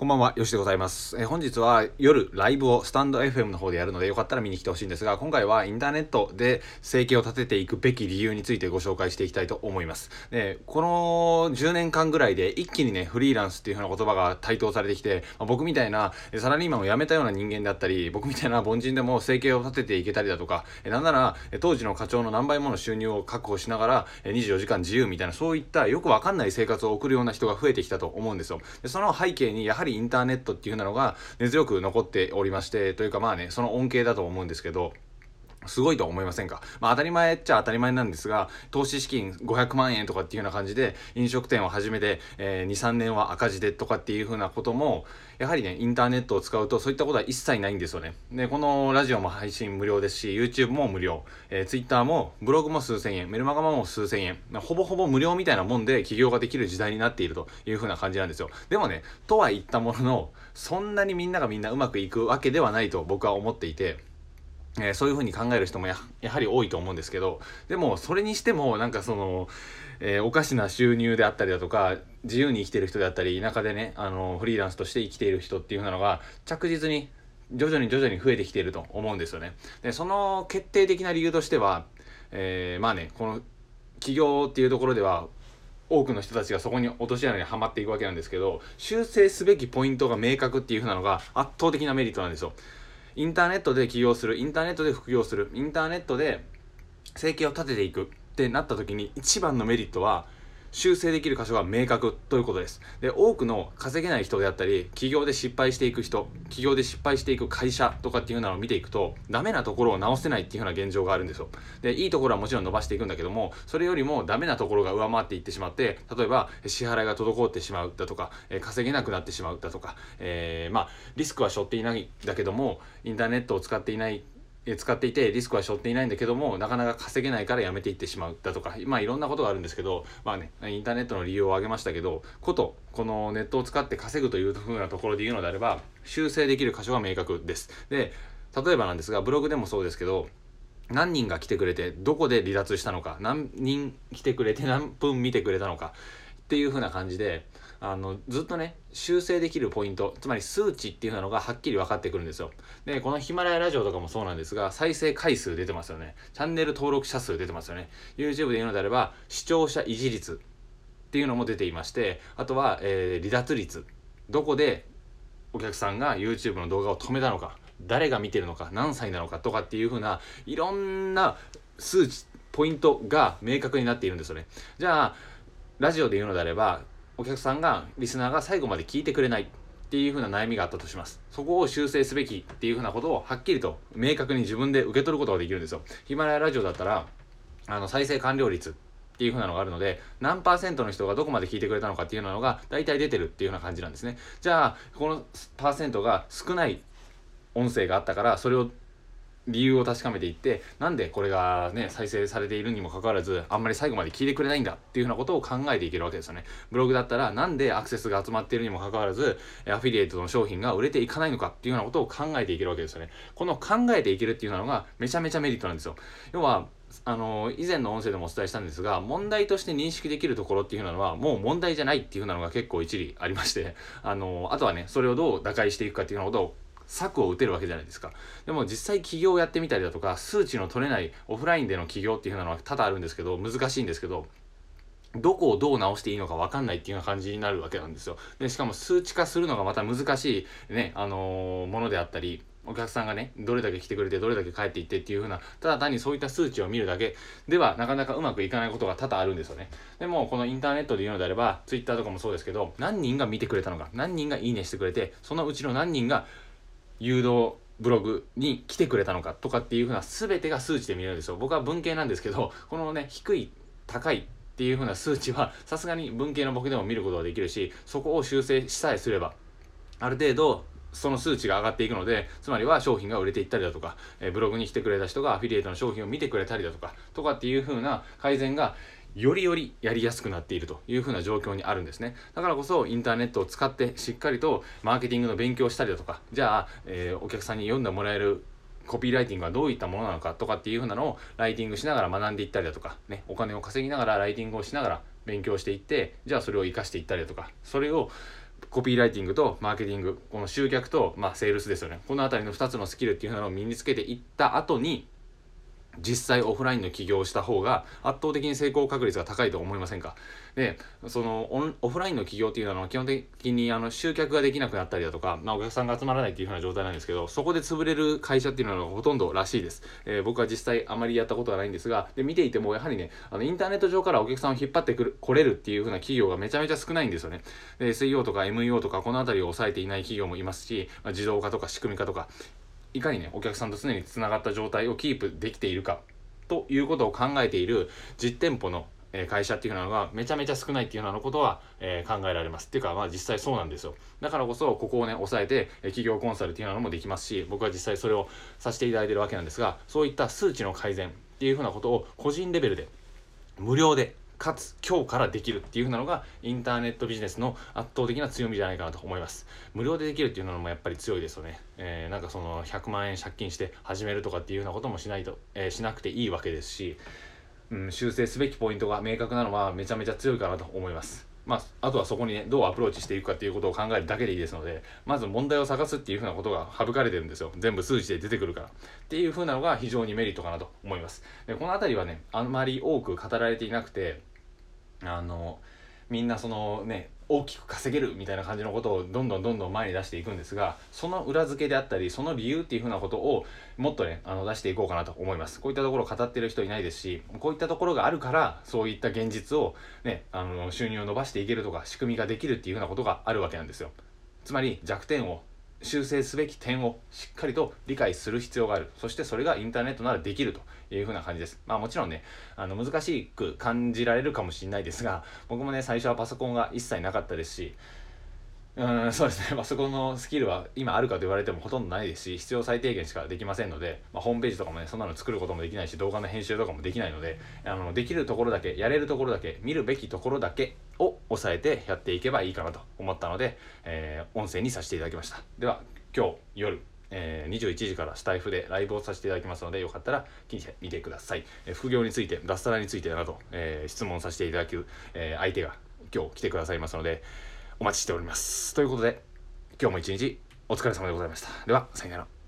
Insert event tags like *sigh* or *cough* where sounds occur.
こんばんは、よしでございます。え、本日は夜ライブをスタンド FM の方でやるのでよかったら見に来てほしいんですが、今回はインターネットで生計を立てていくべき理由についてご紹介していきたいと思います。で、この10年間ぐらいで一気にね、フリーランスっていう風な言葉が台頭されてきて、まあ、僕みたいなサラリーマンを辞めたような人間であったり、僕みたいな凡人でも生計を立てていけたりだとか、えなんなら当時の課長の何倍もの収入を確保しながら24時間自由みたいなそういったよくわかんない生活を送るような人が増えてきたと思うんですよ。でその背景にやはりインターネットっていういうなのが根強く残っておりましてというかまあねその恩恵だと思うんですけどすごいと思いませんか、まあ、当たり前っちゃ当たり前なんですが投資資金500万円とかっていうような感じで飲食店を始めて、えー、23年は赤字でとかっていうふうなこともやはりねインターネットを使うとそういったことは一切ないんですよね。でこのラジオも配信無料ですし YouTube も無料、えー、Twitter もブログも数千円メルマガも数千円。ほぼほぼ無料みたいなもんで起業ができる時代になっているというふうな感じなんですよ。でもねとは言ったもののそんなにみんながみんなうまくいくわけではないと僕は思っていてえー、そういうふうに考える人もやはり多いと思うんですけどでもそれにしてもなんかその、えー、おかしな収入であったりだとか自由に生きてる人であったり田舎でねあのフリーランスとして生きている人っていうのが着実に徐々に徐々に増えてきていると思うんですよね。でその決定的な理由としては、えー、まあねこの起業っていうところでは多くの人たちがそこに落とし穴にはまっていくわけなんですけど修正すべきポイントが明確っていうふうなのが圧倒的なメリットなんですよ。インターネットで起業するインターネットで副業するインターネットで生計を立てていくってなった時に一番のメリットは修正できる箇所が明確ということです。で、多くの稼げない人であったり、起業で失敗していく人、起業で失敗していく会社とかっていうのを見ていくと、ダメなところを直せないっていうような現状があるんですよ。で、いいところはもちろん伸ばしていくんだけども、それよりもダメなところが上回っていってしまって、例えば支払いが滞ってしまうだとか、え稼げなくなってしまうだとか、えー、まあ、リスクは背負っていないんだけども、インターネットを使っていない使っていてリスクは背負っていないんだけどもなかなか稼げないからやめていってしまうだとかまあいろんなことがあるんですけどまあねインターネットの理由を挙げましたけどことこのネットを使って稼ぐというふうなところで言うのであれば修正できる箇所が明確です。で例えばなんですがブログでもそうですけど何人が来てくれてどこで離脱したのか何人来てくれて何分見てくれたのかっていう風な感じであのずっとね修正できるポイントつまり数値っていうのがはっきり分かってくるんですよ。でこのヒマラヤラジオとかもそうなんですが再生回数出てますよね。チャンネル登録者数出てますよね。YouTube で言うのであれば視聴者維持率っていうのも出ていましてあとは、えー、離脱率。どこでお客さんが YouTube の動画を止めたのか誰が見てるのか何歳なのかとかっていう風ないろんな数値ポイントが明確になっているんですよね。じゃあラジオで言うのであればお客さんがリスナーが最後まで聞いてくれないっていう風な悩みがあったとします。そこを修正すべきっていう風なことをはっきりと明確に自分で受け取ることができるんですよ。ヒマラヤラジオだったらあの再生完了率っていう風なのがあるので何パーセントの人がどこまで聞いてくれたのかっていうのが大体出てるっていうような感じなんですね。じゃあこのパーセントが少ない音声があったからそれを理由を確かめていってなんでこれがね再生されているにもかかわらずあんまり最後まで聞いてくれないんだっていうふうなことを考えていけるわけですよね。ブログだったらなんでアクセスが集まっているにもかかわらずアフィリエイトの商品が売れていかないのかっていうようなことを考えていけるわけですよね。この考えていけるっていうのがめちゃめちゃメリットなんですよ。要はあの以前の音声でもお伝えしたんですが問題として認識できるところっていうのはもう問題じゃないっていうのが結構一理ありましてあのあとはねそれをどう打開していくかっていうようなことを策を打てるわけじゃないですか。でも実際起業をやってみたりだとか数値の取れないオフラインでの起業っていうのは多々あるんですけど難しいんですけどどこをどう直していいのか分かんないっていうような感じになるわけなんですよ。でしかも数値化するのがまた難しいねあのー、ものであったりお客さんがねどれだけ来てくれてどれだけ帰っていってっていう風なただ単にそういった数値を見るだけではなかなかうまくいかないことが多々あるんですよね。でもこのインターネットで言うのであれば Twitter とかもそうですけど何人が見てくれたのか何人がいいねしてくれてそのうちの何人が誘導ブログに来てくれたのかとかっていうふうな全てが数値で見れるんですよ。僕は文系なんですけど *laughs* このね低い高いっていうふうな数値は *laughs* さすがに文系の僕でも見ることができるしそこを修正しさえすればある程度その数値が上がっていくのでつまりは商品が売れていったりだとか、えブログに来てくれた人がアフィリエイトの商品を見てくれたりだとかとかっていう風な改善がよりよりやりやすくなっているというふうな状況にあるんですね。だからこそインターネットを使ってしっかりとマーケティングの勉強をしたりだとかじゃあ、えー、お客さんに読んでもらえるコピーライティングはどういったものなのかとかっていうふうなのをライティングしながら学んでいったりだとか、ね、お金を稼ぎながらライティングをしながら勉強していってじゃあそれを活かしていったりだとかそれをコピーライティングとマーケティングこの集客と、まあ、セールスですよね。この辺りの2つのスキルっていうのを身につけていった後に実際オフラインの起業をした方が圧倒的に成功確率が高いと思いませんか？でそのオンオフラインの起業っていうのは基本的にあの集客ができなくなったりだとか、まあ、お客さんが集まらないっていう風な状態なんですけどそこで潰れる会社っていうのはほとんどらしいです、えー、僕は実際あまりやったことはないんですがで見ていてもやはりねあのインターネット上からお客さんを引っ張ってくる来れるっていう風な企業がめちゃめちゃ少ないんですよね。で SEO とか MEO とかこの辺りを抑えていない企業もいますし、まあ、自動化とか仕組み化とかいかにねお客さんと常につながった状態をキープできているかということを考えている実店舗の会社っていうのがめちゃめちゃ少ないっていうようなことは、え、考えられますっていうかまあ実際そうなんですよ。だからこそここをね抑えて企業コンサルっていうのもできますし僕は実際それをさせていただいてるわけなんですがそういった数値の改善っていうふうなことを個人レベルで無料でかつ今日からできるっていう風なのがインターネットビジネスの圧倒的な強みじゃないかなと思います。無料でできるっていうのもやっぱり強いですよね、えー、なんかその100万円借金して始めるとかっていうようなこともしないと、えー、しなくていいわけですし、うん、修正すべきポイントが明確なのはめちゃめちゃ強いかなと思います。まあ、あとはそこにねどうアプローチしていくかっていうことを考えるだけでいいですのでまず問題を探すっていうふうなことが省かれてるんですよ。全部数値で出てくるから。っていうふうなのが非常にメリットかなと思います。でこの辺りはねあんまり多く語られていなくてあのみんなそのね大きく稼げるみたいな感じのことをどんどんどんどん前に出していくんですがその裏付けであったりその理由っていうふうなことをもっとねあの出していこうかなと思います。こういったところを語ってる人いないですしこういったところがあるからそういった現実をねあの収入を伸ばしていけるとか仕組みができるっていうふうなことがあるわけなんですよ。つまり弱点を修正すべき点をしっかりと理解する必要がある。そしてそれがインターネットならできるというふうな感じです。まあもちろんねあの難しく感じられるかもしれないですが *laughs* 僕もね最初はパソコンが一切なかったですしうんそうですね。*laughs* パソコンのスキルは今あるかと言われてもほとんどないですし必要最低限しかできませんので、まあ、ホームページとかもねそんなの作ることもできないし動画の編集とかもできないのであのできるところだけやれるところだけ見るべきところだけを押さえてやっていけばいいかなと思ったので、えー、音声にさせていただきました。では今日夜えー、21時からスタイフでライブをさせていただきますのでよかったら聞いてみてください、えー、副業について脱サラについてなど、えー、質問させていただく、え相手が今日来てくださいますのでお待ちしております。ということで今日も一日お疲れ様でございました。ではさよなら。